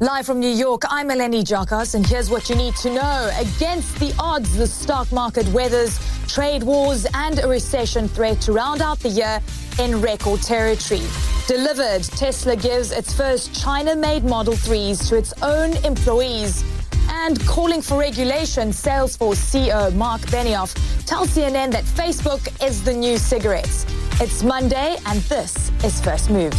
Live from New York, I'm Eleni Giokos, and here's what you need to know. Against the odds, the stock market weathers trade wars and a recession threat to round out the year in record territory. Delivered, Tesla gives its first China made Model 3s to its own employees. And calling for regulation, Salesforce CEO Marc Benioff tells CNN that Facebook is the new cigarettes. It's Monday, and this is First Move.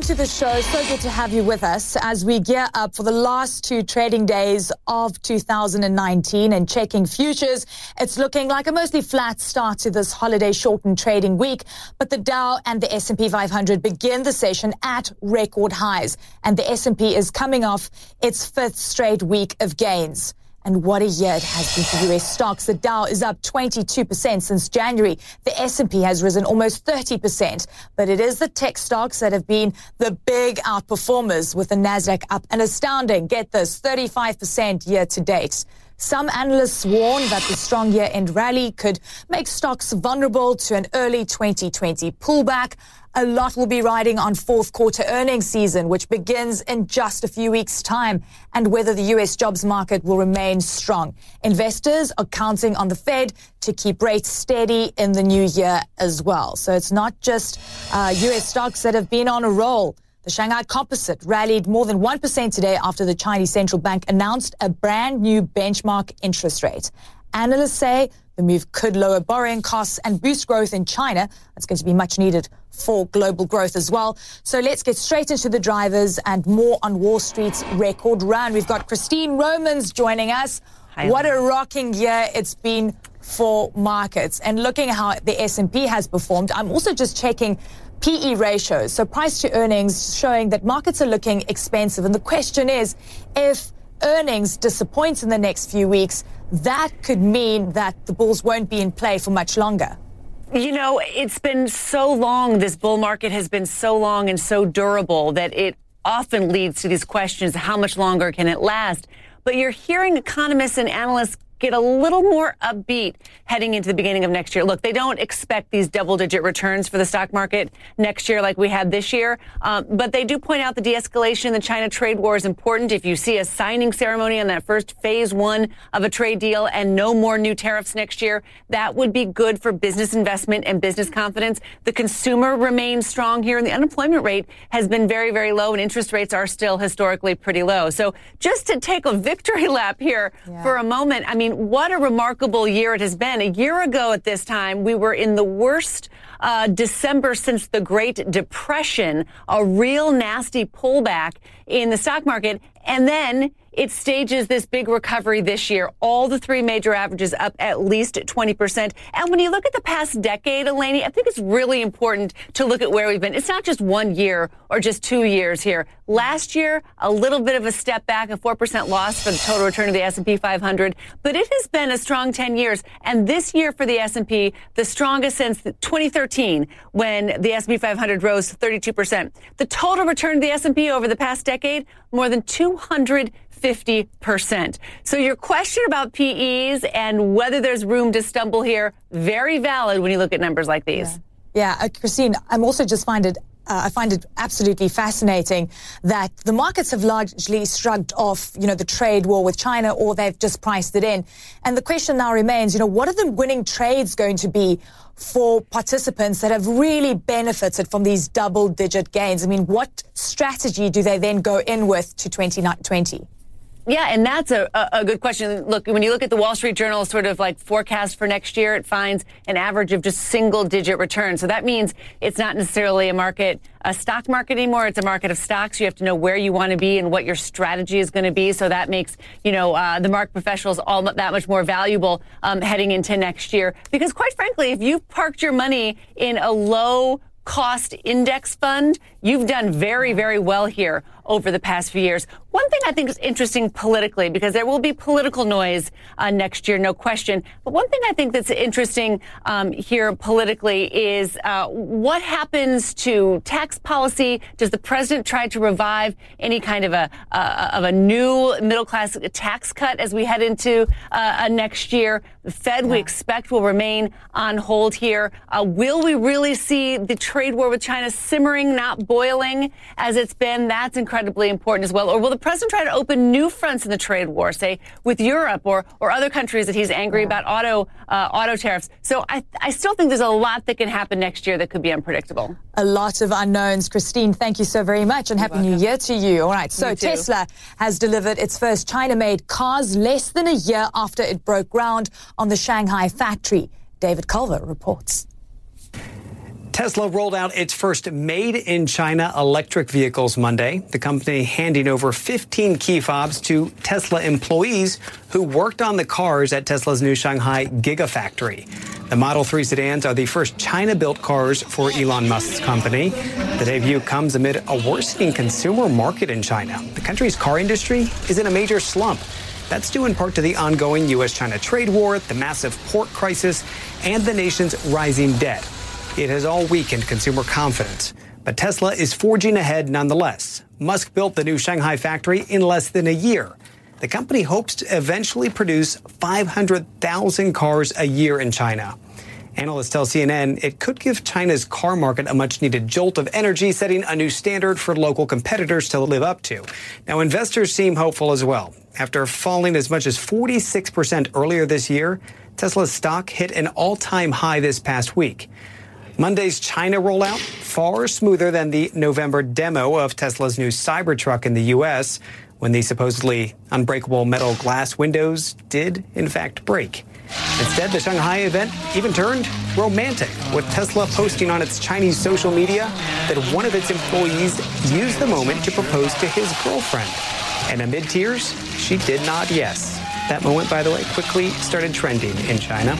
Welcome to the show. So good to have you with us as we gear up for the last two trading days of 2019 and checking futures. It's looking like a mostly flat start to this holiday shortened trading week, but the Dow and the S&P 500 begin the session at record highs and the S&P is coming off its fifth straight week of gains. And what a year it has been for US stocks. The Dow is up 22% since January. The S&P has risen almost 30%. But it is the tech stocks that have been the big outperformers with the Nasdaq up an astounding, get this, 35% year to date. Some analysts warn that the strong year-end rally could make stocks vulnerable to an early 2020 pullback. A lot will be riding on fourth quarter earnings season, which begins in just a few weeks' time, and whether the U.S. jobs market will remain strong. Investors are counting on the Fed to keep rates steady in the new year as well. So it's not just uh, U.S. stocks that have been on a roll. The Shanghai Composite rallied more than 1% today after the Chinese central bank announced a brand new benchmark interest rate. Analysts say the move could lower borrowing costs and boost growth in China. That's going to be much needed for global growth as well. So let's get straight into the drivers and more on Wall Street's record run. We've got Christine Romans joining us. Hi, what a rocking year it's been for markets. And looking how the S&P has performed, I'm also just checking PE ratios, so price to earnings, showing that markets are looking expensive. And the question is, if earnings disappoint in the next few weeks, that could mean that the bulls won't be in play for much longer. You know, it's been so long, this bull market has been so long and so durable that it often leads to these questions how much longer can it last? But you're hearing economists and analysts get a little more upbeat heading into the beginning of next year. Look, they don't expect these double digit returns for the stock market next year like we had this year. Um, but they do point out the de-escalation in the China trade war is important. If you see a signing ceremony on that first phase one of a trade deal and no more new tariffs next year, that would be good for business investment and business confidence. The consumer remains strong here and the unemployment rate has been very, very low and interest rates are still historically pretty low. So just to take a victory lap here yeah. for a moment, I mean, mean, what a remarkable year it has been. A year ago at this time, we were in the worst uh, December since the Great Depression, a real nasty pullback in the stock market. And then it stages this big recovery this year. All the three major averages up at least 20%. And when you look at the past decade, Eleni, I think it's really important to look at where we've been. It's not just one year or just two years here. Last year, a little bit of a step back, a 4% loss for the total return of the S&P 500, but it has been a strong 10 years. And this year for the S&P, the strongest since 2013 when the S&P 500 rose 32%. The total return of the S&P over the past decade, more than 200 50%. So your question about PEs and whether there's room to stumble here, very valid when you look at numbers like these. Yeah, yeah. Uh, Christine, I'm also just find it uh, I find it absolutely fascinating that the markets have largely shrugged off, you know, the trade war with China, or they've just priced it in. And the question now remains, you know, what are the winning trades going to be for participants that have really benefited from these double digit gains? I mean, what strategy do they then go in with to 2020? Yeah, and that's a, a, good question. Look, when you look at the Wall Street Journal sort of like forecast for next year, it finds an average of just single digit return. So that means it's not necessarily a market, a stock market anymore. It's a market of stocks. You have to know where you want to be and what your strategy is going to be. So that makes, you know, uh, the market professionals all that much more valuable um, heading into next year. Because quite frankly, if you've parked your money in a low cost index fund, you've done very, very well here over the past few years. One thing I think is interesting politically, because there will be political noise uh, next year, no question. But one thing I think that's interesting um, here politically is uh, what happens to tax policy. Does the president try to revive any kind of a uh, of a new middle class tax cut as we head into uh, next year? The Fed, yeah. we expect, will remain on hold here. Uh, will we really see the trade war with China simmering, not boiling as it's been? That's incredibly important as well. Or will the president try to open new fronts in the trade war, say with Europe or, or other countries that he's angry about auto uh, auto tariffs? So I, I still think there's a lot that can happen next year that could be unpredictable. A lot of unknowns. Christine, thank you so very much and You're Happy welcome. New Year to you. All right. So Tesla has delivered its first China made cars less than a year after it broke ground on the Shanghai factory. David Culver reports. Tesla rolled out its first made in China electric vehicles Monday. The company handing over 15 key fobs to Tesla employees who worked on the cars at Tesla's new Shanghai Gigafactory. The Model 3 sedans are the first China built cars for Elon Musk's company. The debut comes amid a worsening consumer market in China. The country's car industry is in a major slump. That's due in part to the ongoing U.S. China trade war, the massive port crisis, and the nation's rising debt. It has all weakened consumer confidence. But Tesla is forging ahead nonetheless. Musk built the new Shanghai factory in less than a year. The company hopes to eventually produce 500,000 cars a year in China. Analysts tell CNN it could give China's car market a much needed jolt of energy, setting a new standard for local competitors to live up to. Now, investors seem hopeful as well. After falling as much as 46% earlier this year, Tesla's stock hit an all time high this past week. Monday's China rollout far smoother than the November demo of Tesla's new Cybertruck in the U.S., when the supposedly unbreakable metal glass windows did, in fact, break. Instead, the Shanghai event even turned romantic, with Tesla posting on its Chinese social media that one of its employees used the moment to propose to his girlfriend. And amid tears, she did nod yes. That moment, by the way, quickly started trending in China.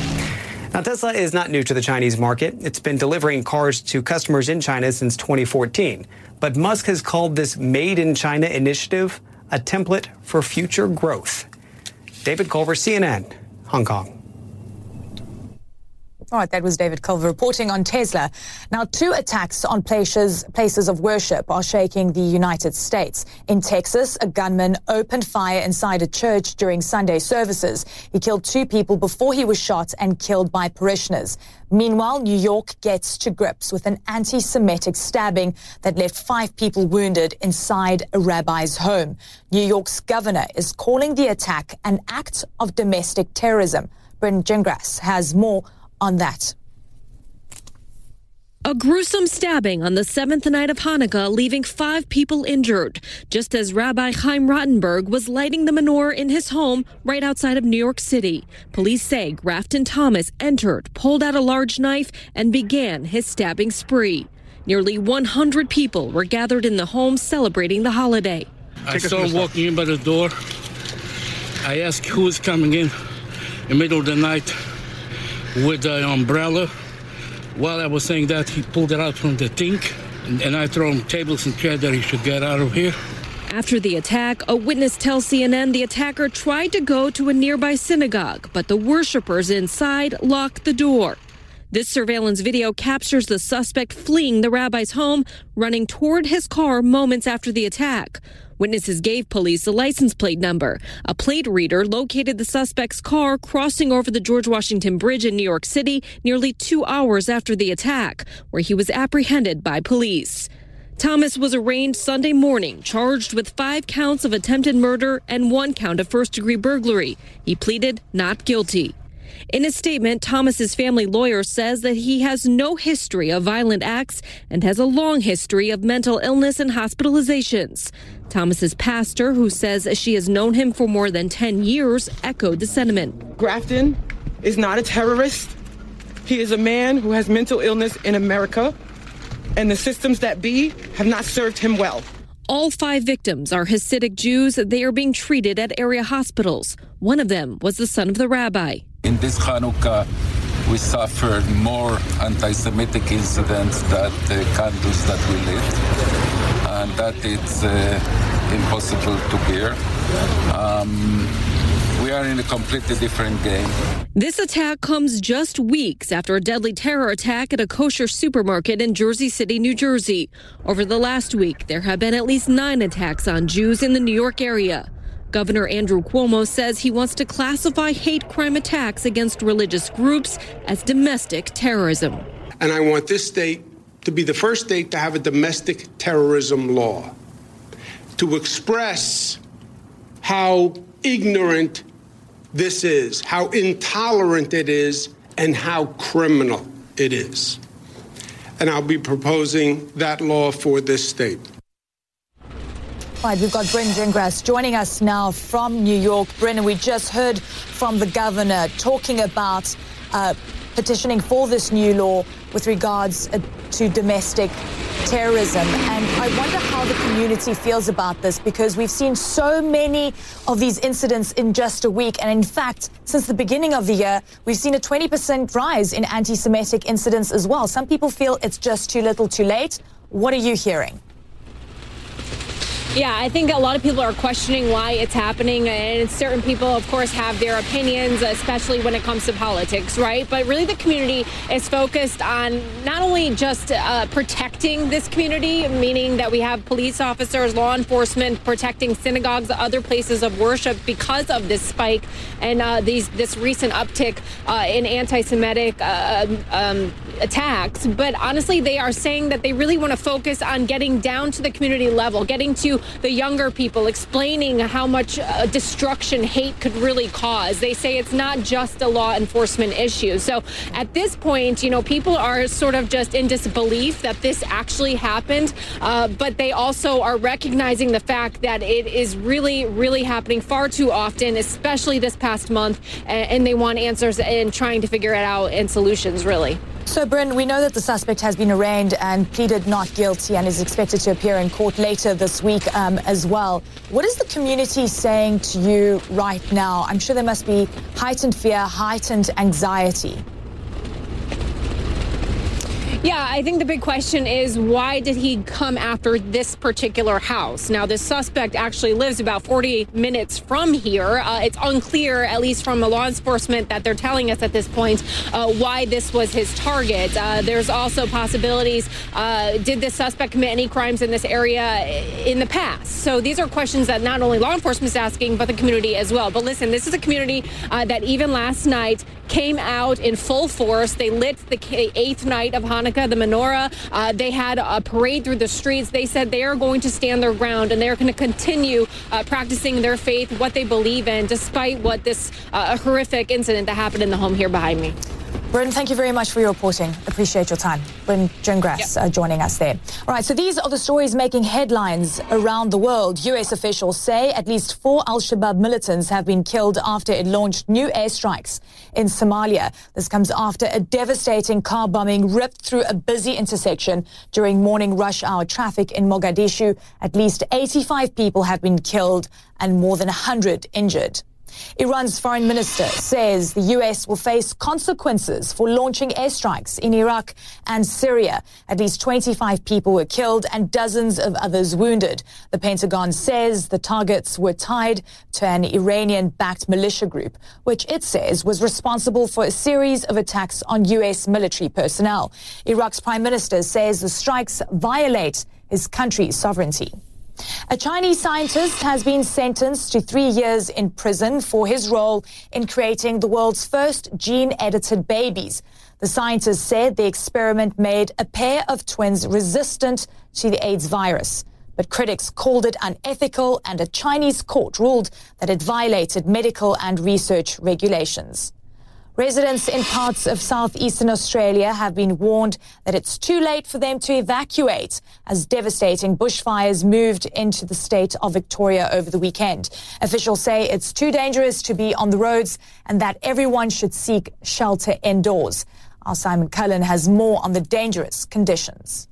Now, Tesla is not new to the Chinese market. It's been delivering cars to customers in China since 2014. But Musk has called this Made in China initiative a template for future growth. David Culver, CNN, Hong Kong. All right, that was David Culver reporting on Tesla. Now, two attacks on places, places of worship are shaking the United States. In Texas, a gunman opened fire inside a church during Sunday services. He killed two people before he was shot and killed by parishioners. Meanwhile, New York gets to grips with an anti-Semitic stabbing that left five people wounded inside a rabbi's home. New York's governor is calling the attack an act of domestic terrorism. Brynn Gingras has more on that. A gruesome stabbing on the seventh night of Hanukkah, leaving five people injured, just as Rabbi Chaim Rottenberg was lighting the menorah in his home right outside of New York City. Police say Grafton Thomas entered, pulled out a large knife, and began his stabbing spree. Nearly 100 people were gathered in the home celebrating the holiday. I saw him walking in by the door. I asked who was coming in in the middle of the night with the umbrella. While I was saying that, he pulled it out from the sink, and I throw him tables and chairs that he should get out of here. After the attack, a witness tells CNN the attacker tried to go to a nearby synagogue, but the worshippers inside locked the door. This surveillance video captures the suspect fleeing the rabbi's home, running toward his car moments after the attack. Witnesses gave police the license plate number. A plate reader located the suspect's car crossing over the George Washington Bridge in New York City nearly two hours after the attack, where he was apprehended by police. Thomas was arraigned Sunday morning, charged with five counts of attempted murder and one count of first degree burglary. He pleaded not guilty. In a statement, Thomas's family lawyer says that he has no history of violent acts and has a long history of mental illness and hospitalizations. Thomas's pastor, who says she has known him for more than 10 years, echoed the sentiment. Grafton is not a terrorist. He is a man who has mental illness in America, and the systems that be have not served him well. All five victims are Hasidic Jews. They are being treated at area hospitals. One of them was the son of the rabbi. In this Hanukkah, we suffered more anti Semitic incidents than the candles that we lit. And and that it's uh, impossible to bear. Um, we are in a completely different game. This attack comes just weeks after a deadly terror attack at a kosher supermarket in Jersey City, New Jersey. Over the last week, there have been at least nine attacks on Jews in the New York area. Governor Andrew Cuomo says he wants to classify hate crime attacks against religious groups as domestic terrorism. And I want this state to be the first state to have a domestic terrorism law, to express how ignorant this is, how intolerant it is, and how criminal it is. And I'll be proposing that law for this state. Right, we've got Brynn Gingras joining us now from New York. Brynn, we just heard from the governor talking about uh, petitioning for this new law with regards uh, to domestic terrorism. And I wonder how the community feels about this because we've seen so many of these incidents in just a week. And in fact, since the beginning of the year, we've seen a 20% rise in anti Semitic incidents as well. Some people feel it's just too little too late. What are you hearing? Yeah, I think a lot of people are questioning why it's happening, and certain people, of course, have their opinions, especially when it comes to politics, right? But really, the community is focused on not only just uh, protecting this community, meaning that we have police officers, law enforcement protecting synagogues, other places of worship because of this spike and uh, these this recent uptick uh, in anti-Semitic uh, um, attacks. But honestly, they are saying that they really want to focus on getting down to the community level, getting to the younger people, explaining how much uh, destruction hate could really cause. They say it's not just a law enforcement issue. So at this point, you know, people are sort of just in disbelief that this actually happened, uh, but they also are recognizing the fact that it is really, really happening far too often, especially this past month, and they want answers and trying to figure it out and solutions, really. So, Brynn, we know that the suspect has been arraigned and pleaded not guilty and is expected to appear in court later this week um, as well. What is the community saying to you right now? I'm sure there must be heightened fear, heightened anxiety. Yeah, I think the big question is why did he come after this particular house? Now, the suspect actually lives about 40 minutes from here. Uh, it's unclear, at least from the law enforcement that they're telling us at this point, uh, why this was his target. Uh, there's also possibilities uh, did this suspect commit any crimes in this area in the past? So these are questions that not only law enforcement is asking, but the community as well. But listen, this is a community uh, that even last night came out in full force. They lit the eighth night of Hanukkah, the menorah. Uh, they had a parade through the streets. They said they are going to stand their ground and they're going to continue uh, practicing their faith, what they believe in, despite what this uh, horrific incident that happened in the home here behind me. Brynn, thank you very much for your reporting. Appreciate your time. Brynn Gingras yep. uh, joining us there. All right, so these are the stories making headlines around the world. U.S. officials say at least four Al Shabaab militants have been killed after it launched new airstrikes in Somalia. This comes after a devastating car bombing ripped through a busy intersection during morning rush hour traffic in Mogadishu. At least 85 people have been killed and more than 100 injured. Iran's foreign minister says the U.S. will face consequences for launching airstrikes in Iraq and Syria. At least 25 people were killed and dozens of others wounded. The Pentagon says the targets were tied to an Iranian-backed militia group, which it says was responsible for a series of attacks on U.S. military personnel. Iraq's prime minister says the strikes violate his country's sovereignty. A Chinese scientist has been sentenced to three years in prison for his role in creating the world's first gene edited babies. The scientists said the experiment made a pair of twins resistant to the AIDS virus. But critics called it unethical, and a Chinese court ruled that it violated medical and research regulations. Residents in parts of southeastern Australia have been warned that it's too late for them to evacuate as devastating bushfires moved into the state of Victoria over the weekend. Officials say it's too dangerous to be on the roads and that everyone should seek shelter indoors. Our Simon Cullen has more on the dangerous conditions.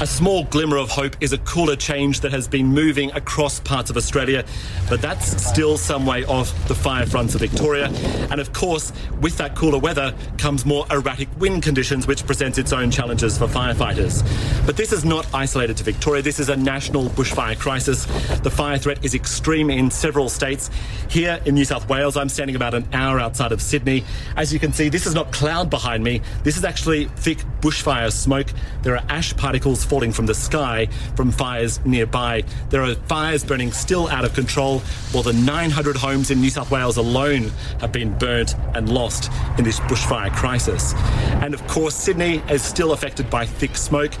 A small glimmer of hope is a cooler change that has been moving across parts of Australia, but that's still some way off the fire fronts of Victoria. And of course, with that cooler weather comes more erratic wind conditions, which presents its own challenges for firefighters. But this is not isolated to Victoria. This is a national bushfire crisis. The fire threat is extreme in several states. Here in New South Wales, I'm standing about an hour outside of Sydney. As you can see, this is not cloud behind me. This is actually thick bushfire smoke. There are ash particles falling from the sky from fires nearby. There are fires burning still out of control. More than 900 homes in New South Wales alone have been burnt and lost in this bushfire crisis. And of course, Sydney is still affected by thick smoke.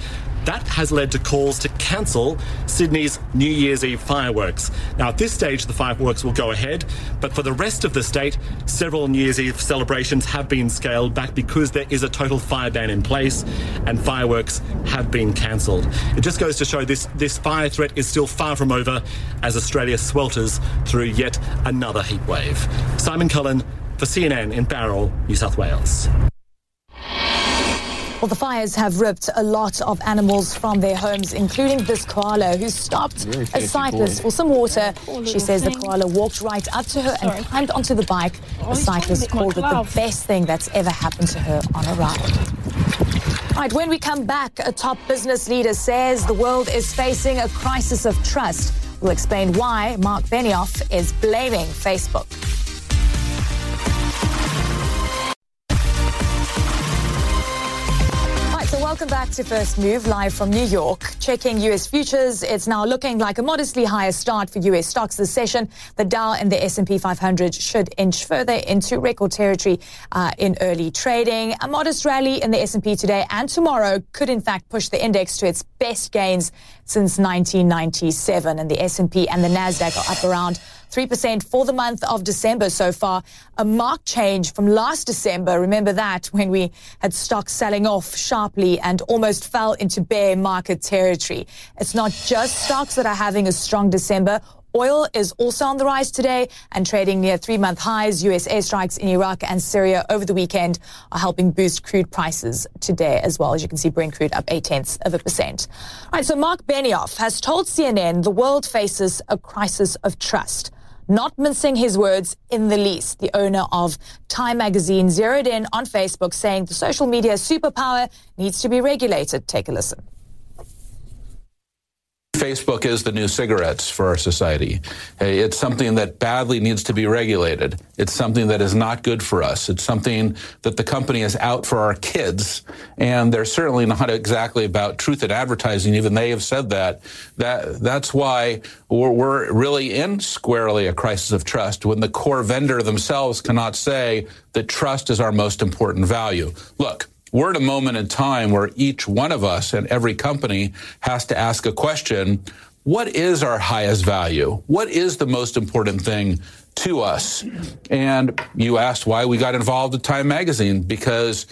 That has led to calls to cancel Sydney's New Year's Eve fireworks. Now, at this stage, the fireworks will go ahead, but for the rest of the state, several New Year's Eve celebrations have been scaled back because there is a total fire ban in place and fireworks have been cancelled. It just goes to show this, this fire threat is still far from over as Australia swelters through yet another heatwave. Simon Cullen for CNN in Bowral, New South Wales. Well, the fires have ripped a lot of animals from their homes, including this koala who stopped a cyclist boy. for some water. She says thing. the koala walked right up to her Sorry. and climbed onto the bike. Oh, the cyclist called it the best thing that's ever happened to her on a ride. Right, when we come back, a top business leader says the world is facing a crisis of trust. We'll explain why Marc Benioff is blaming Facebook. To First Move, live from New York. Checking U.S. futures, it's now looking like a modestly higher start for U.S. stocks this session. The Dow and the S&P 500 should inch further into record territory uh, in early trading. A modest rally in the S&P today and tomorrow could in fact push the index to its best gains since 1997. And the S&P and the Nasdaq are up around 3% for the month of December so far. A marked change from last December. Remember that when we had stocks selling off sharply and almost fell into bear market territory. It's not just stocks that are having a strong December. Oil is also on the rise today and trading near three month highs. US airstrikes in Iraq and Syria over the weekend are helping boost crude prices today as well. As you can see, Brent crude up eight tenths of a percent. All right, so Marc Benioff has told CNN the world faces a crisis of trust not mincing his words in the least. The owner of Time magazine zeroed in on Facebook saying the social media superpower needs to be regulated. Take a listen. Facebook is the new cigarettes for our society. It's something that badly needs to be regulated. It's something that is not good for us. It's something that the company is out for our kids. And they're certainly not exactly about truth in advertising. Even they have said that. That that's why we're, we're really in squarely a crisis of trust when the core vendor themselves cannot say that trust is our most important value. Look, we're at a moment in time where each one of us and every company has to ask a question what is our highest value? What is the most important thing to us? And you asked why we got involved with Time Magazine because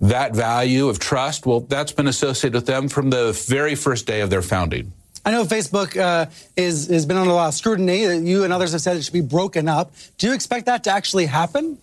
that value of trust, well, that's been associated with them from the very first day of their founding. I know Facebook uh, is has been under a lot of scrutiny. You and others have said it should be broken up. Do you expect that to actually happen?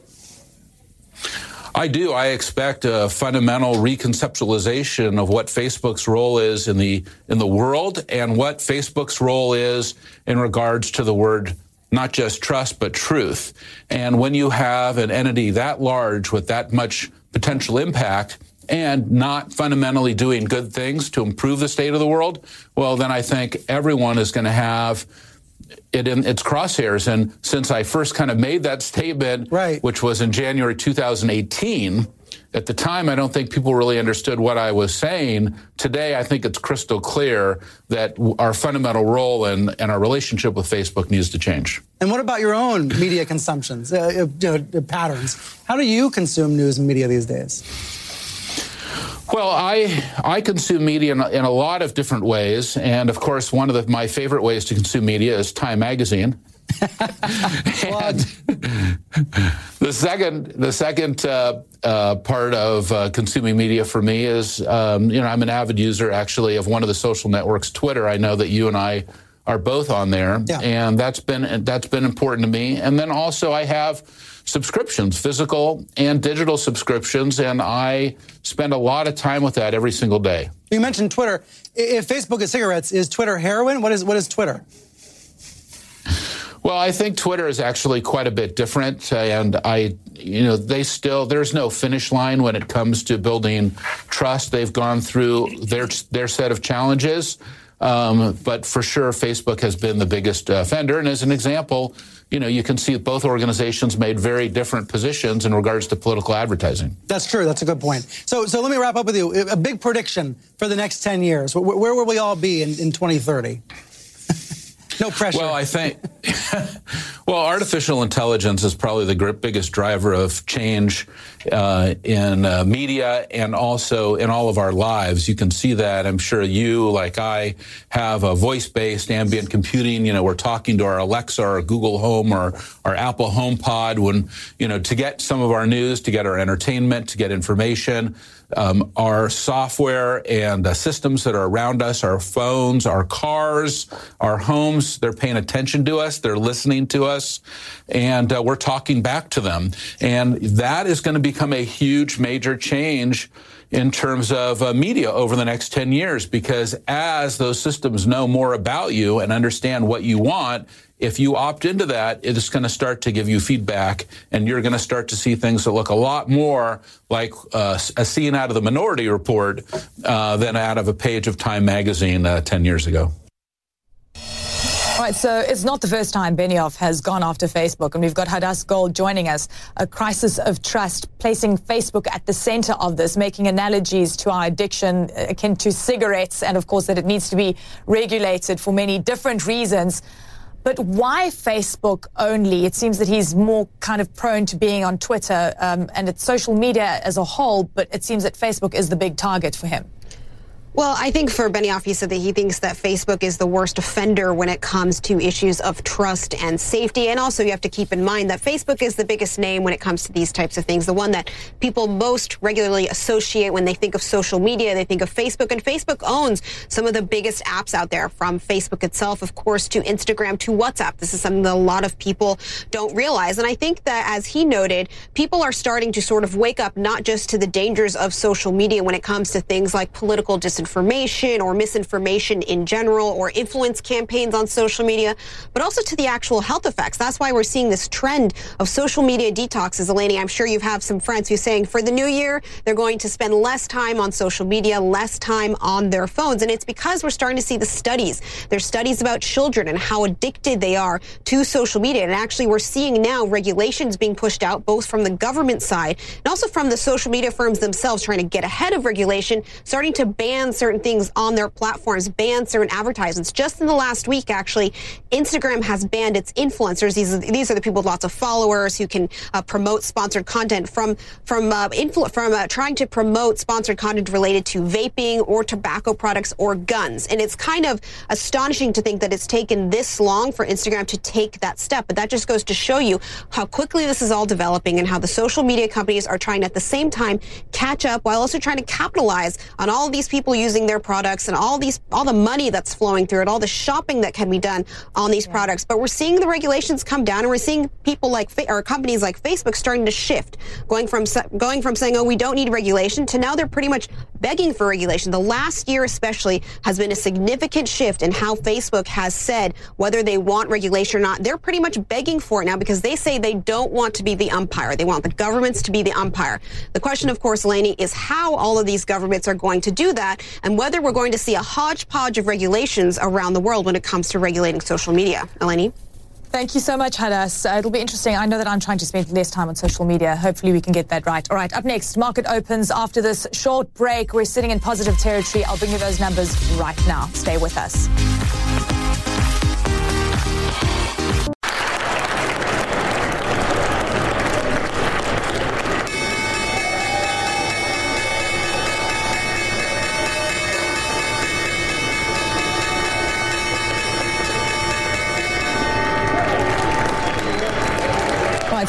I do. I expect a fundamental reconceptualization of what Facebook's role is in the in the world and what Facebook's role is in regards to the word not just trust but truth. And when you have an entity that large with that much potential impact and not fundamentally doing good things to improve the state of the world, well then I think everyone is going to have it in its crosshairs. And since I first kind of made that statement, right. which was in January 2018, at the time, I don't think people really understood what I was saying. Today, I think it's crystal clear that our fundamental role and, and our relationship with Facebook needs to change. And what about your own media consumptions, uh, uh, patterns? How do you consume news and media these days? Well, I I consume media in a, in a, lot of different ways, and of course, one of the, my favorite ways to consume media is Time Magazine. the second the second uh, uh, part of uh, consuming media for me is um, you know I'm an avid user actually of one of the social networks, Twitter. I know that you and I are both on there, yeah. and that's been that's been important to me. And then also I have subscriptions, physical and digital subscriptions, and I spend a lot of time with that every single day. You mentioned Twitter. If Facebook is cigarettes, is Twitter heroin? What is what is Twitter? Well, I think Twitter is actually quite a bit different, and I, you know, they still there's no finish line when it comes to building trust. They've gone through their their set of challenges, um, but for sure, Facebook has been the biggest offender. And as an example, you know, you can see that both organizations made very different positions in regards to political advertising. That's true. That's a good point. So, so let me wrap up with you. A big prediction for the next 10 years. Where, where will we all be in, in 2030? No pressure. Well, I think, well, artificial intelligence is probably the biggest driver of change uh, in uh, media and also in all of our lives. You can see that. I'm sure you, like I, have a voice-based ambient computing. You know, we're talking to our Alexa or Google Home or our Apple HomePod when, you know, to get some of our news, to get our entertainment, to get information. Um, our software and systems that are around us, our phones, our cars, our homes, they're paying attention to us, they're listening to us, and uh, we're talking back to them. And that is going to become a huge, major change in terms of uh, media over the next 10 years because as those systems know more about you and understand what you want, if you opt into that, it's going to start to give you feedback, and you're going to start to see things that look a lot more like uh, a scene out of the Minority Report uh, than out of a page of Time magazine uh, 10 years ago. All right, so it's not the first time Benioff has gone after Facebook, and we've got Hadas Gold joining us. A crisis of trust, placing Facebook at the center of this, making analogies to our addiction akin to cigarettes, and of course that it needs to be regulated for many different reasons. But why Facebook only? It seems that he's more kind of prone to being on Twitter um, and it's social media as a whole, but it seems that Facebook is the big target for him. Well, I think for Benioff, he said that he thinks that Facebook is the worst offender when it comes to issues of trust and safety. And also, you have to keep in mind that Facebook is the biggest name when it comes to these types of things. The one that people most regularly associate when they think of social media, they think of Facebook. And Facebook owns some of the biggest apps out there, from Facebook itself, of course, to Instagram to WhatsApp. This is something that a lot of people don't realize. And I think that, as he noted, people are starting to sort of wake up not just to the dangers of social media when it comes to things like political disinformation disinformation or misinformation in general or influence campaigns on social media, but also to the actual health effects. That's why we're seeing this trend of social media detoxes. Eleni, I'm sure you have some friends who are saying for the new year, they're going to spend less time on social media, less time on their phones. And it's because we're starting to see the studies. There's studies about children and how addicted they are to social media. And actually, we're seeing now regulations being pushed out both from the government side and also from the social media firms themselves trying to get ahead of regulation, starting to ban certain things on their platforms, ban certain advertisements. Just in the last week, actually, Instagram has banned its influencers. These are, these are the people with lots of followers who can uh, promote sponsored content from from uh, influ- from uh, trying to promote sponsored content related to vaping or tobacco products or guns. And it's kind of astonishing to think that it's taken this long for Instagram to take that step. But that just goes to show you how quickly this is all developing and how the social media companies are trying to, at the same time catch up while also trying to capitalize on all of these people using their products and all these all the money that's flowing through it, all the shopping that can be done on these yeah. products. But we're seeing the regulations come down, and we're seeing people like or companies like Facebook starting to shift, going from going from saying, "Oh, we don't need regulation," to now they're pretty much begging for regulation. The last year, especially, has been a significant shift in how Facebook has said whether they want regulation or not. They're pretty much begging for it now because they say they don't want to be the umpire. They want the governments to be the umpire. The question, of course, Laney, is how all of these governments are going to do that and whether we're going to see a hodgepodge of regulations around the world when it comes to regulating social media. Eleni? Thank you so much, Hadas. Uh, it'll be interesting. I know that I'm trying to spend less time on social media. Hopefully, we can get that right. All right, up next, market opens after this short break. We're sitting in positive territory. I'll bring you those numbers right now. Stay with us.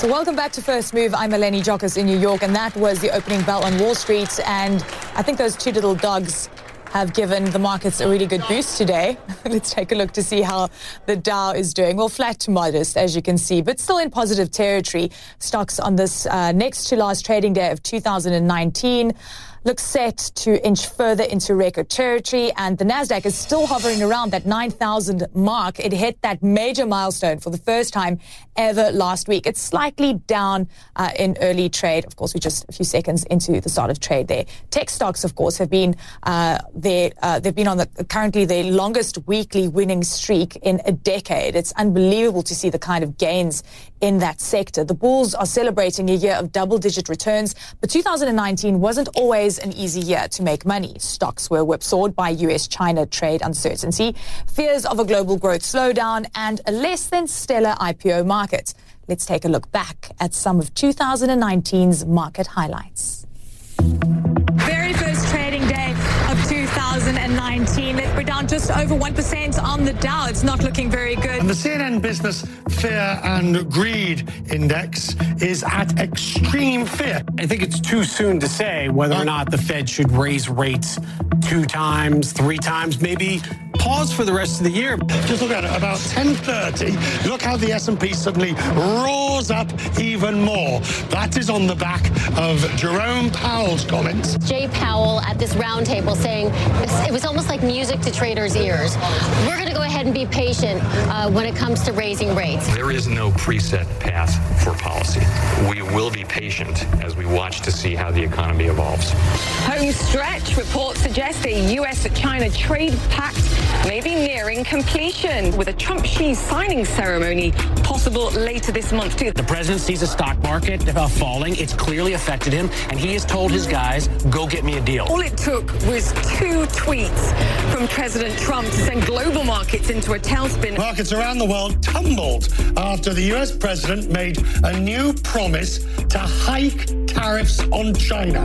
So welcome back to First Move. I'm Eleni Giokos in New York, and that was the opening bell on Wall Street. And I think those two little dogs have given the markets a really good boost today. Let's take a look to see how the Dow is doing. Well, flat to modest, as you can see, but still in positive territory. Stocks on this uh, next to last trading day of 2019 looks set to inch further into record territory, and the Nasdaq is still hovering around that 9,000 mark. It hit that major milestone for the first time ever last week. It's slightly down uh, in early trade. Of course, we're just a few seconds into the start of trade there. Tech stocks, of course, have been uh, there. Uh, they've been on the currently the longest weekly winning streak in a decade. It's unbelievable to see the kind of gains in that sector. The bulls are celebrating a year of double-digit returns, but 2019 wasn't always an easy year to make money. Stocks were whipsawed by U.S.-China trade uncertainty, fears of a global growth slowdown, and a less than stellar IPO market. Let's take a look back at some of 2019's market highlights. Down just over 1% on the Dow. It's not looking very good. And the CNN Business Fear and Greed Index is at extreme fear. I think it's too soon to say whether or not the Fed should raise rates two times, three times, maybe pause for the rest of the year. Just look at it, about 10.30, look how the S&P suddenly roars up even more. That is on the back of Jerome Powell's comments. Jay Powell at this roundtable saying it was almost like music to traders' ears. We're going to go ahead and be patient uh, when it comes to raising rates. There is no preset path for policy. We will be patient as we watch to see how the economy evolves. Home stretch reports suggest a U.S.-China trade pact may be nearing completion with a Trump-Xi signing ceremony possible later this month too. The president sees the stock market uh, falling. It's clearly affected him, and he has told his guys, go get me a deal. All it took was two tweets from President Trump to send global markets into a tailspin. Markets around the world tumbled after the U.S. president made a new promise to hike tariffs on China.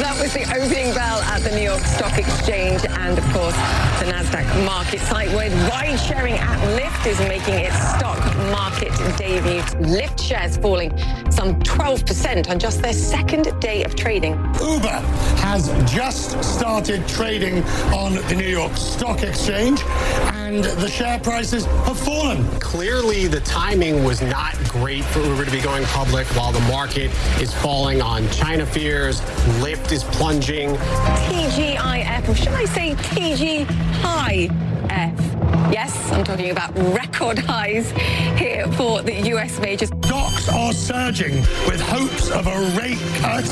That was the opening bell at the New York Stock Exchange and, of course, the NASDAQ market site where ride-sharing app Lyft is making its stock market debut. Lyft shares falling some 12% on just their second day of trading. Uber has just started trading on the New York Stock Exchange and the share prices have fallen. Clearly, the timing was not great for Uber to be going public while the market is falling on China fears. Lyft is plunging. TGIF, or should I say TG High F? Yes, I'm talking about record highs here for the US majors. Stocks are surging with hopes of a rate cut.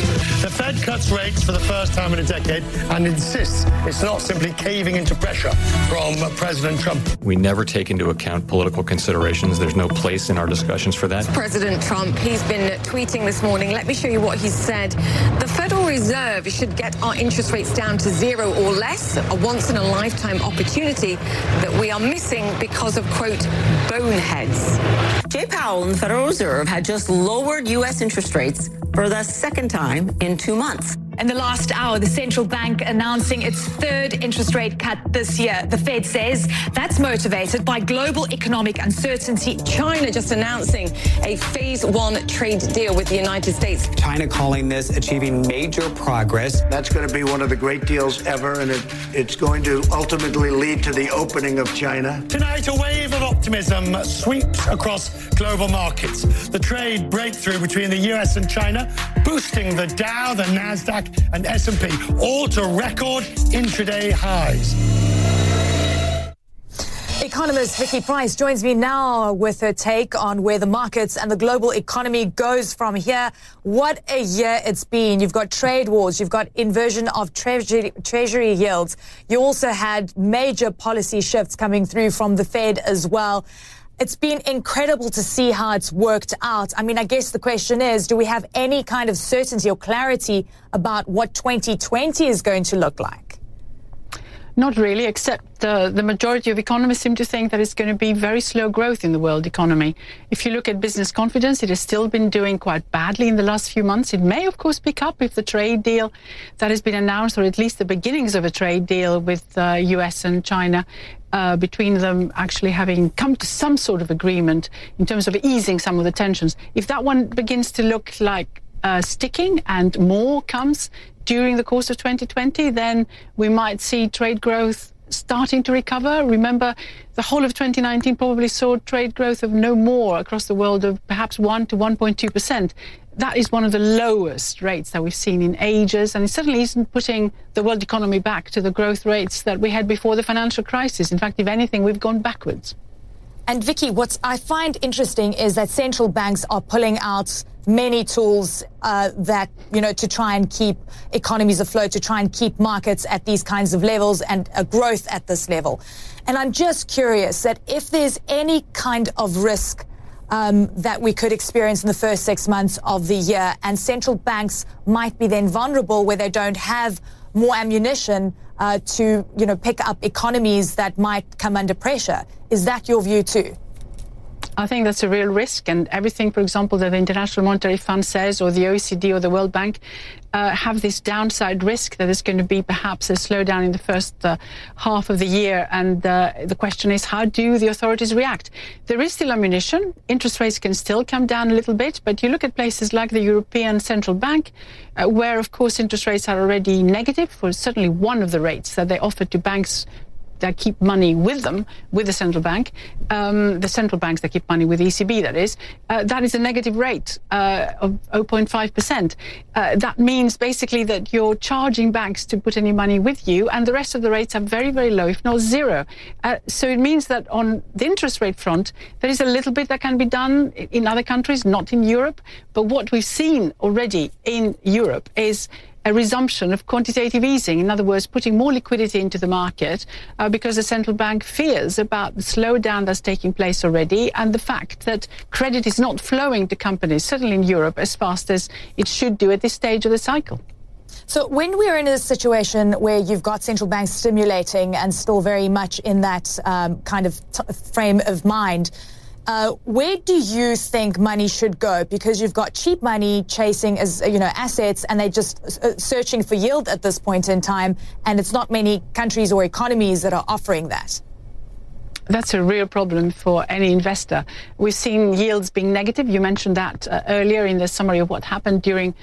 The Fed cuts rates for the first time in a decade and insists it's not simply caving into pressure from President Trump. We never take into account political considerations. There's no place in our discussions for that. President Trump, he's been tweeting this morning. Let me show you what he said. The Federal Reserve should get our interest rates down to zero or less, a once in a lifetime opportunity that we are missing because of, quote, boneheads. Jay Powell and the Federal Reserve had just lowered U.S. interest rates for the second time in two months. In the last hour, the central bank announcing its third interest rate cut this year. The Fed says that's motivated by global economic uncertainty. China just announcing a phase one trade deal with the United States. China calling this achieving major progress. That's going to be one of the great deals ever, and it, it's going to ultimately lead to the opening of China. Tonight, a wave of optimism sweeps across global markets. The trade breakthrough between the US and China boosting the Dow, the Nasdaq, and S&P, all to record intraday highs. Economist Vicky Pryce joins me now with her take on where the markets and the global economy goes from here. What a year it's been. You've got trade wars. You've got inversion of treasury, treasury yields. You also had major policy shifts coming through from the Fed as well. It's been incredible to see how it's worked out. I mean, I guess the question is, do we have any kind of certainty or clarity about what 2020 is going to look like? Not really, except uh, the majority of economists seem to think that it's going to be very slow growth in the world economy. If you look at business confidence, it has still been doing quite badly in the last few months. It may, of course, pick up if the trade deal that has been announced, or at least the beginnings of a trade deal with uh, US and China, uh, between them actually having come to some sort of agreement in terms of easing some of the tensions. If that one begins to look like uh, sticking and more comes during the course of 2020, then we might see trade growth starting to recover. Remember, the whole of 2019 probably saw trade growth of no more across the world of perhaps 1 to 1.2 percent. That is one of the lowest rates that we've seen in ages, and it certainly isn't putting the world economy back to the growth rates that we had before the financial crisis. In fact, if anything, we've gone backwards. And Vicky, what I find interesting is that central banks are pulling out many tools uh, that you know to try and keep economies afloat, to try and keep markets at these kinds of levels and a growth at this level. And I'm just curious that if there's any kind of risk um, that we could experience in the first six months of the year, and central banks might be then vulnerable where they don't have more ammunition uh, to, you know, pick up economies that might come under pressure. Is that your view too? I think that's a real risk, and everything, for example, that the International Monetary Fund says, or the OECD or the World Bank, uh, have this downside risk that there's going to be perhaps a slowdown in the first uh, half of the year. And uh, the question is, how do the authorities react? There is still ammunition. Interest rates can still come down a little bit, but you look at places like the European Central Bank, uh, where, of course, interest rates are already negative for certainly one of the rates that they offer to banks that keep money with them, with the central bank, um, the central banks that keep money with ECB, that is, uh, that is a negative rate uh, of 0.5%. Uh, that means basically that you're charging banks to put any money with you, and the rest of the rates are very, very low, if not zero. Uh, so it means that on the interest rate front, there is a little bit that can be done in other countries, not in Europe. But what we've seen already in Europe is a resumption of quantitative easing. In other words, putting more liquidity into the market uh, because the central bank fears about the slowdown that's taking place already and the fact that credit is not flowing to companies, certainly in Europe, as fast as it should do at this stage of the cycle. So when we're in a situation where you've got central banks stimulating and still very much in that um, kind of frame of mind, uh, where do you think money should go? Because you've got cheap money chasing as you know assets, and they're just uh, searching for yield at this point in time, and it's not many countries or economies that are offering that. That's a real problem for any investor. We've seen yields being negative. You mentioned that uh, earlier in the summary of what happened during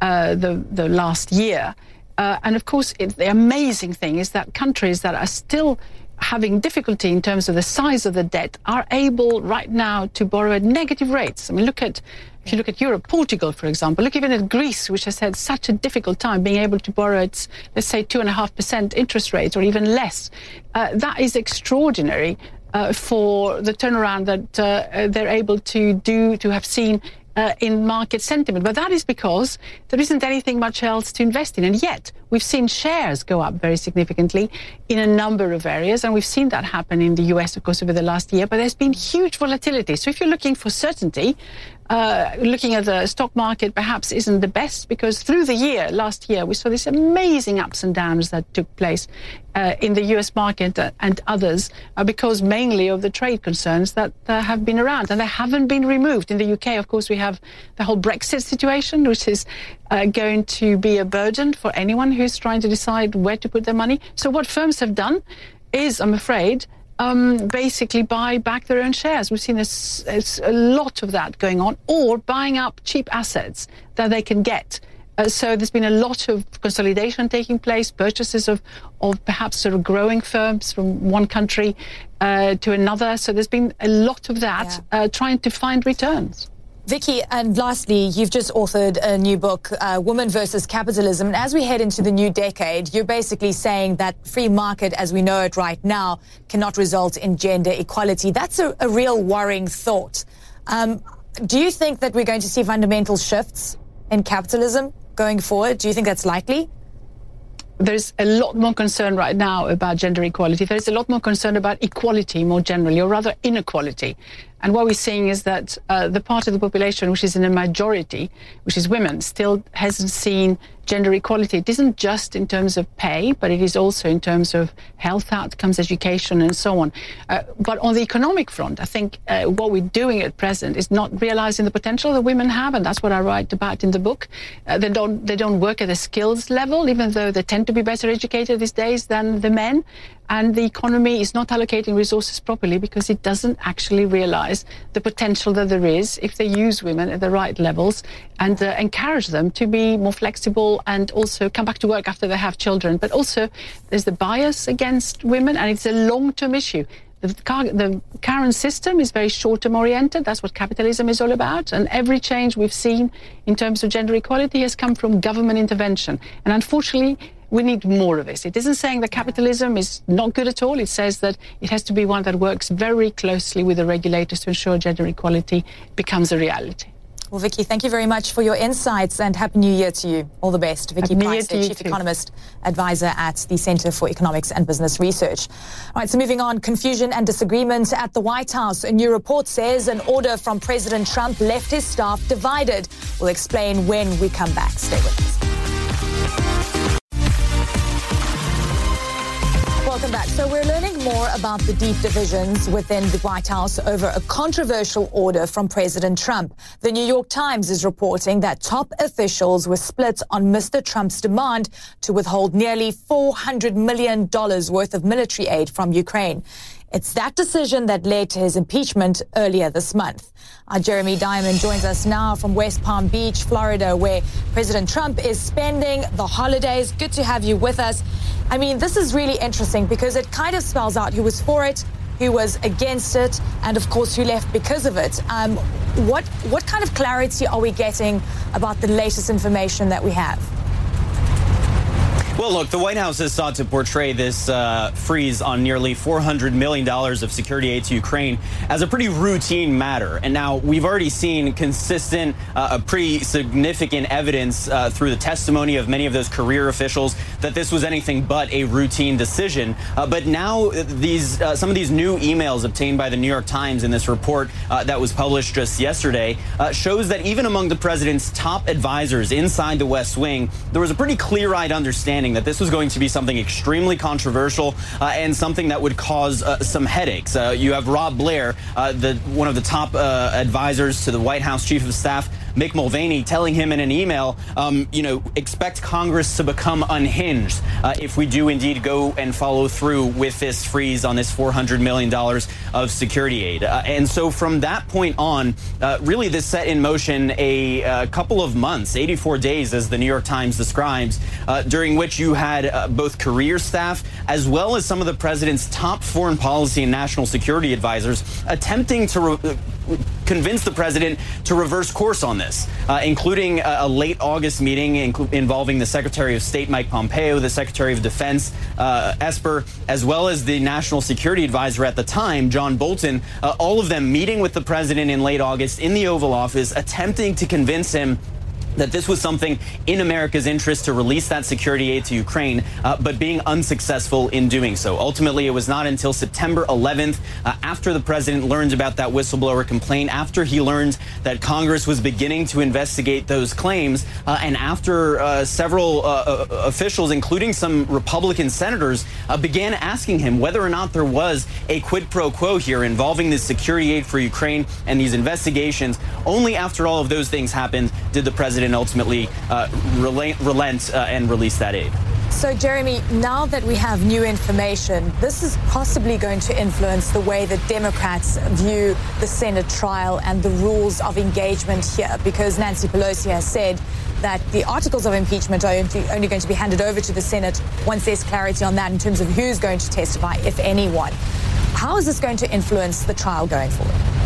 uh, the the last year. Uh, and of course, it, the amazing thing is that countries that are still having difficulty in terms of the size of the debt are able right now to borrow at negative rates. I mean, look at if you look at Europe, Portugal, for example, look even at Greece, which has had such a difficult time being able to borrow at, let's say, two and a half percent interest rates or even less. Uh, that is extraordinary uh, for the turnaround that uh, they're able to do, to have seen uh, in market sentiment. But that is because there isn't anything much else to invest in. And yet, we've seen shares go up very significantly in a number of areas. And we've seen that happen in the US, of course, over the last year. But there's been huge volatility. So if you're looking for certainty, uh, looking at the stock market perhaps isn't the best because through the year, last year, we saw these amazing ups and downs that took place uh, in the US market and others uh, because mainly of the trade concerns that uh, have been around and they haven't been removed. In the UK, of course, we have the whole Brexit situation, which is uh, going to be a burden for anyone who's trying to decide where to put their money. So what firms have done is, I'm afraid, um, basically buy back their own shares. We've seen a, a, lot of that going on, or buying up cheap assets that they can get. Uh, so there's been a lot of consolidation taking place, purchases of, of perhaps sort of growing firms from one country uh, to another. So there's been a lot of that yeah. uh, trying to find returns. Vicky, and lastly, you've just authored a new book, uh, Women versus Capitalism. And as we head into the new decade, you're basically saying that free market as we know it right now cannot result in gender equality. That's a, a real worrying thought. Um, do you think that we're going to see fundamental shifts in capitalism going forward? Do you think that's likely? there's a lot more concern right now about gender equality. There's a lot more concern about equality more generally, or rather inequality. And what we're seeing is that uh, the part of the population which is in a majority, which is women, still hasn't seen gender equality. It isn't just in terms of pay, but it is also in terms of health outcomes, education, and so on. Uh, but on the economic front, I think uh, what we're doing at present is not realizing the potential that women have, and that's what I write about in the book. Uh, they don't they don't work at the skills level, even though they tend to be better educated these days than the men. and the economy is not allocating resources properly because it doesn't actually realize the potential that there is if they use women at the right levels and uh, encourage them to be more flexible and also come back to work after they have children. But also, there's the bias against women, and it's a long term issue. The, the, current system is very short term oriented. That's what capitalism is all about. And every change we've seen in terms of gender equality has come from government intervention. And unfortunately, we need more of this. It isn't saying that capitalism is not good at all. It says that it has to be one that works very closely with the regulators to ensure gender equality becomes a reality. Well, Vicky, thank you very much for your insights and Happy New Year to you. All the best. Vicky Pryce, Chief too. Economist Advisor at the Center for Economics and Business Research. All right, so moving on, confusion and disagreement at the White House. A new report says an order from President Trump left his staff divided. We'll explain when we come back. Stay with us. So we're learning more about the deep divisions within the White House over a controversial order from President Trump. The New York Times is reporting that top officials were split on Mr. Trump's demand to withhold nearly $400 million worth of military aid from Ukraine. It's that decision that led to his impeachment earlier this month. Our Jeremy Diamond joins us now from West Palm Beach, Florida, where President Trump is spending the holidays. Good to have you with us. I mean, this is really interesting because it kind of spells out who was for it, who was against it, and of course who left because of it. Um, what what kind of clarity are we getting about the latest information that we have? Well, look, the White House has sought to portray this uh, freeze on nearly $400 million of security aid to Ukraine as a pretty routine matter. And now we've already seen consistent, uh, pretty significant evidence uh, through the testimony of many of those career officials that this was anything but a routine decision. Uh, but now these uh, some of these new emails obtained by the New York Times in this report uh, that was published just yesterday shows that even among the president's top advisors inside the West Wing, there was a pretty clear-eyed understanding understanding that this was going to be something extremely controversial uh, and something that would cause uh, some headaches. Uh, you have Rob Blair, uh, the one of the top uh, advisors to the White House Chief of Staff, Mick Mulvaney telling him in an email, um, you know, expect Congress to become unhinged uh, if we do indeed go and follow through with this freeze on this $400 million of security aid. Uh, and so from that point on, uh, really this set in motion a, a, uh, couple of months, 84 days, as the New York Times describes, uh, during which you had uh, both career staff as well as some of the president's top foreign policy and national security advisors attempting to convince the president to reverse course on this, uh, including a, a, late August meeting involving the Secretary of State Mike Pompeo, the Secretary of Defense uh, Esper, as well as the National Security Advisor at the time, John Bolton. Uh, all of them meeting with the president in late August in the Oval Office, attempting to convince him that this was something in America's interest to release that security aid to Ukraine, uh, but being unsuccessful in doing so. Ultimately, it was not until September 11th, uh, after the president learned about that whistleblower complaint, after he learned that Congress was beginning to investigate those claims, uh, and after uh, several uh, uh, officials, including some Republican senators, began asking him whether or not there was a quid pro quo here involving this security aid for Ukraine and these investigations. Only after all of those things happened did the president ultimately uh, relent, relent uh, and release that aid. So, Jeremy, now that we have new information, this is possibly going to influence the way that Democrats view the Senate trial and the rules of engagement here, because Nancy Pelosi has said that the articles of impeachment are only going to be handed over to the Senate once there's clarity on that in terms of who's going to testify, if anyone. How is this going to influence the trial going forward?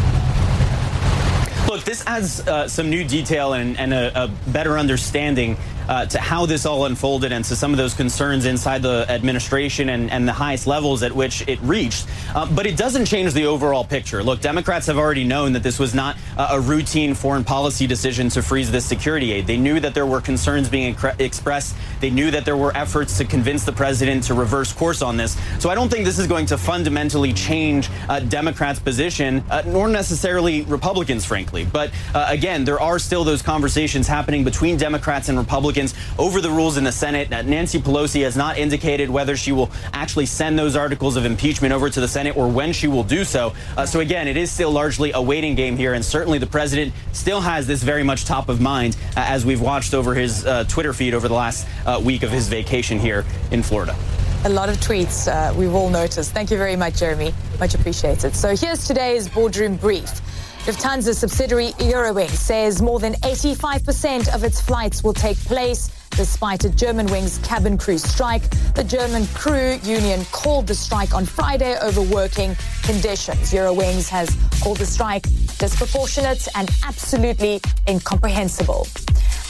Look, this adds uh, some new detail and, and a, a, better understanding uh, to how this all unfolded and to some of those concerns inside the administration and, and the highest levels at which it reached. Uh, but it doesn't change the overall picture. Look, Democrats have already known that this was not a routine foreign policy decision to freeze this security aid. They knew that there were concerns being expressed. They knew that there were efforts to convince the president to reverse course on this. So I don't think this is going to fundamentally change uh, Democrats' position, uh, nor necessarily Republicans, frankly. But uh, again, there are still those conversations happening between Democrats and Republicans Republicans over the rules in the Senate. Nancy Pelosi has not indicated whether she will actually send those articles of impeachment over to the Senate or when she will do so. Uh, so again, it is still largely a waiting game here, and certainly the president still has this very much top of mind uh, as we've watched over his uh, Twitter feed over the last uh, week of his vacation here in Florida. A lot of tweets uh, we've all noticed. Thank you very much, Jeremy. Much appreciated. So here's today's boardroom brief. Lufthansa subsidiary Eurowings says more than 85% of its flights will take place despite a Germanwings cabin crew strike. The German crew union called the strike on Friday over working conditions. Eurowings has called the strike disproportionate and absolutely incomprehensible.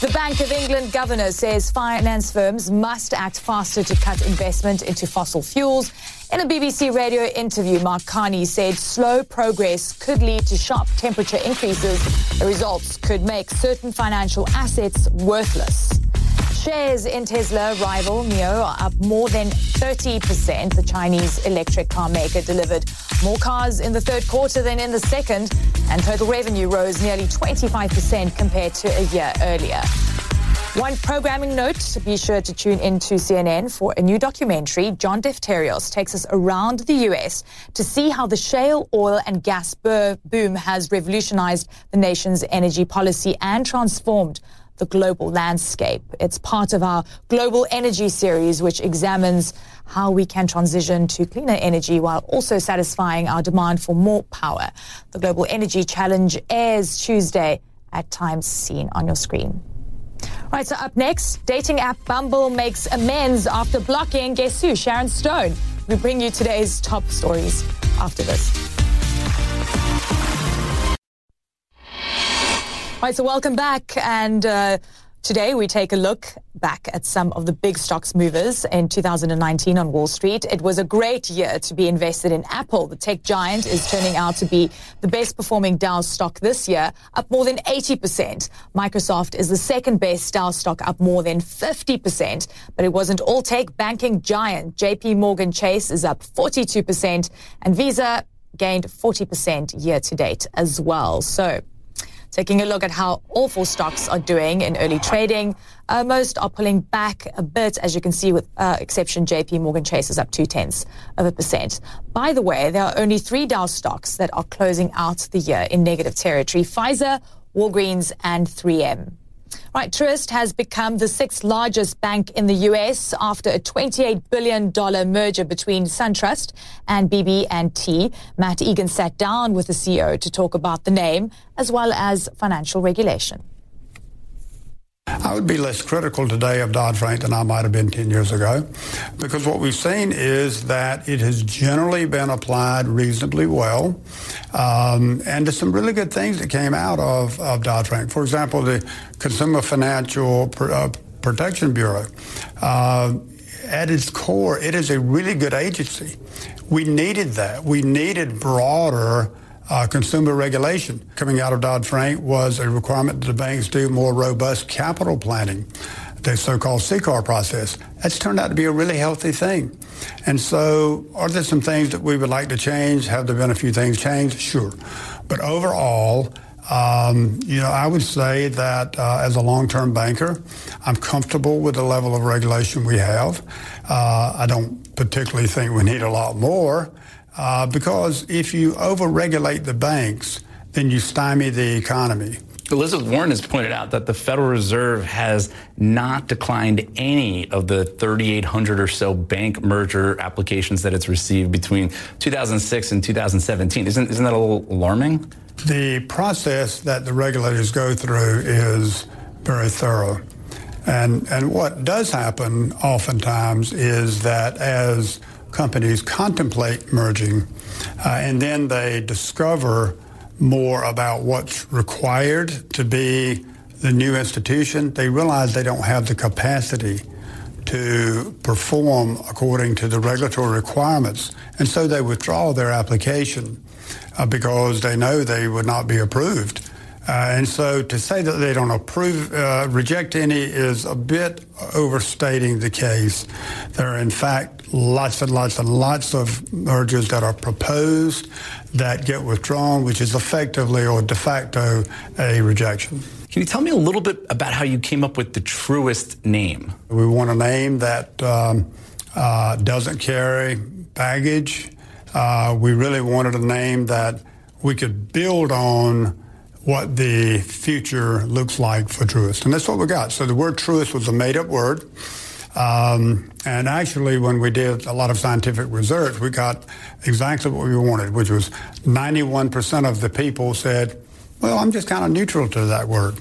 The Bank of England governor says finance firms must act faster to cut investment into fossil fuels. In a BBC radio interview, Mark Carney said slow progress could lead to sharp temperature increases. The results could make certain financial assets worthless. Shares in Tesla rival NIO are up more than 30%. The Chinese electric car maker delivered more cars in the third quarter than in the second, and total revenue rose nearly 25% compared to a year earlier. One programming note, be sure to tune in to CNN for a new documentary. John Defterios takes us around the U.S. to see how the shale oil and gas boom has revolutionized the nation's energy policy and transformed the global landscape. It's part of our Global Energy series, which examines how we can transition to cleaner energy while also satisfying our demand for more power. The Global Energy Challenge airs Tuesday at times seen on your screen. Right, so up next, dating app Bumble makes amends after blocking, guess who? Sharon Stone. We bring you today's top stories after this. Right, so welcome back. And uh, today we take a look back at some of the big stocks movers in 2019 on Wall Street. It was a great year to be invested in Apple. The tech giant is turning out to be the best performing Dow stock this year, up more than 80%. Microsoft is the second best Dow stock, up more than 50%. But it wasn't all tech. Banking giant JP Morgan Chase is up 42%, and Visa gained 40% year to date as well. So, Taking a look at how awful stocks are doing in early trading, uh, most are pulling back a bit, as you can see, with uh, exception JP Morgan Chase is up two tenths of a percent. By the way, there are only three Dow stocks that are closing out the year in negative territory Pfizer, Walgreens, and 3M. Right, Truist has become the sixth largest bank in the U.S. after a $28 billion merger between SunTrust and BB&T. Matt Egan sat down with the CEO to talk about the name as well as financial regulation. I would be less critical today of Dodd-Frank than I might have been 10 years ago because what we've seen is that it has generally been applied reasonably well. Um, and there's some really good things that came out of, of Dodd-Frank. For example, the Consumer Financial uh, Protection Bureau. Uh, at its core, it is a really good agency. We needed that. We needed broader uh, consumer regulation coming out of Dodd-Frank was a requirement that the banks do more robust capital planning, the so-called CCAR process. That's turned out to be a really healthy thing. And so are there some things that we would like to change? Have there been a few things changed? Sure. But overall, um, you know, I would say that uh, as a long-term banker, I'm comfortable with the level of regulation we have. Uh, I don't particularly think we need a lot more. Uh, because if you overregulate the banks, then you stymie the economy. Elizabeth Warren has pointed out that the Federal Reserve has not declined any of the 3,800 or so bank merger applications that it's received between 2006 and 2017. Isn't, isn't that a little alarming? The process that the regulators go through is very thorough. And, and what does happen oftentimes is that as companies contemplate merging, uh, and then they discover more about what's required to be the new institution, they realize they don't have the capacity to perform according to the regulatory requirements. And so they withdraw their application uh, because they know they would not be approved. Uh, and so to say that they don't approve, uh, reject any is a bit overstating the case. There are, in fact, lots and lots and lots of mergers that are proposed that get withdrawn, which is effectively or de facto a rejection. Can you tell me a little bit about how you came up with the Truist name? We want a name that um, uh, doesn't carry baggage. Uh, we really wanted a name that we could build on what the future looks like for Truist. And that's what we got. So the word Truist was a made up word. Um, and actually, when we did a lot of scientific research, we got exactly what we wanted, which was 91% of the people said, well, I'm just kind of neutral to that word.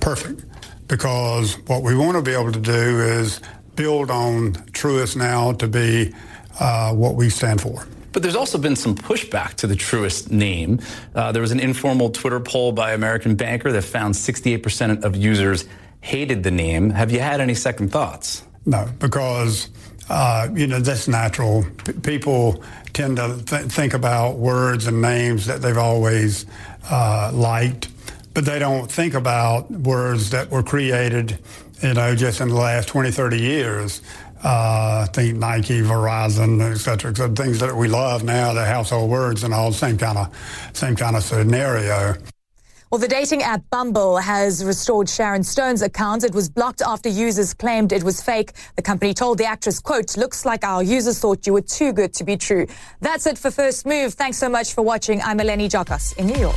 Perfect. Because what we want to be able to do is build on Truist now to be uh, what we stand for. But there's also been some pushback to the Truist name. Uh, there was an informal Twitter poll by American Banker that found 68% of users hated the name. Have you had any second thoughts? No, because uh, you know that's natural. P- people tend to th- think about words and names that they've always uh, liked, but they don't think about words that were created, you know, just in the last 20, 30 years. Uh, think Nike, Verizon, et cetera, et cetera, things that we love now, the household words and all, same kind of, same kind of scenario. Well, the dating app Bumble has restored Sharon Stone's account. It was blocked after users claimed it was fake. The company told the actress, quote, looks like our users thought you were too good to be true. That's it for First Move. Thanks so much for watching. I'm Eleni Giokos in New York.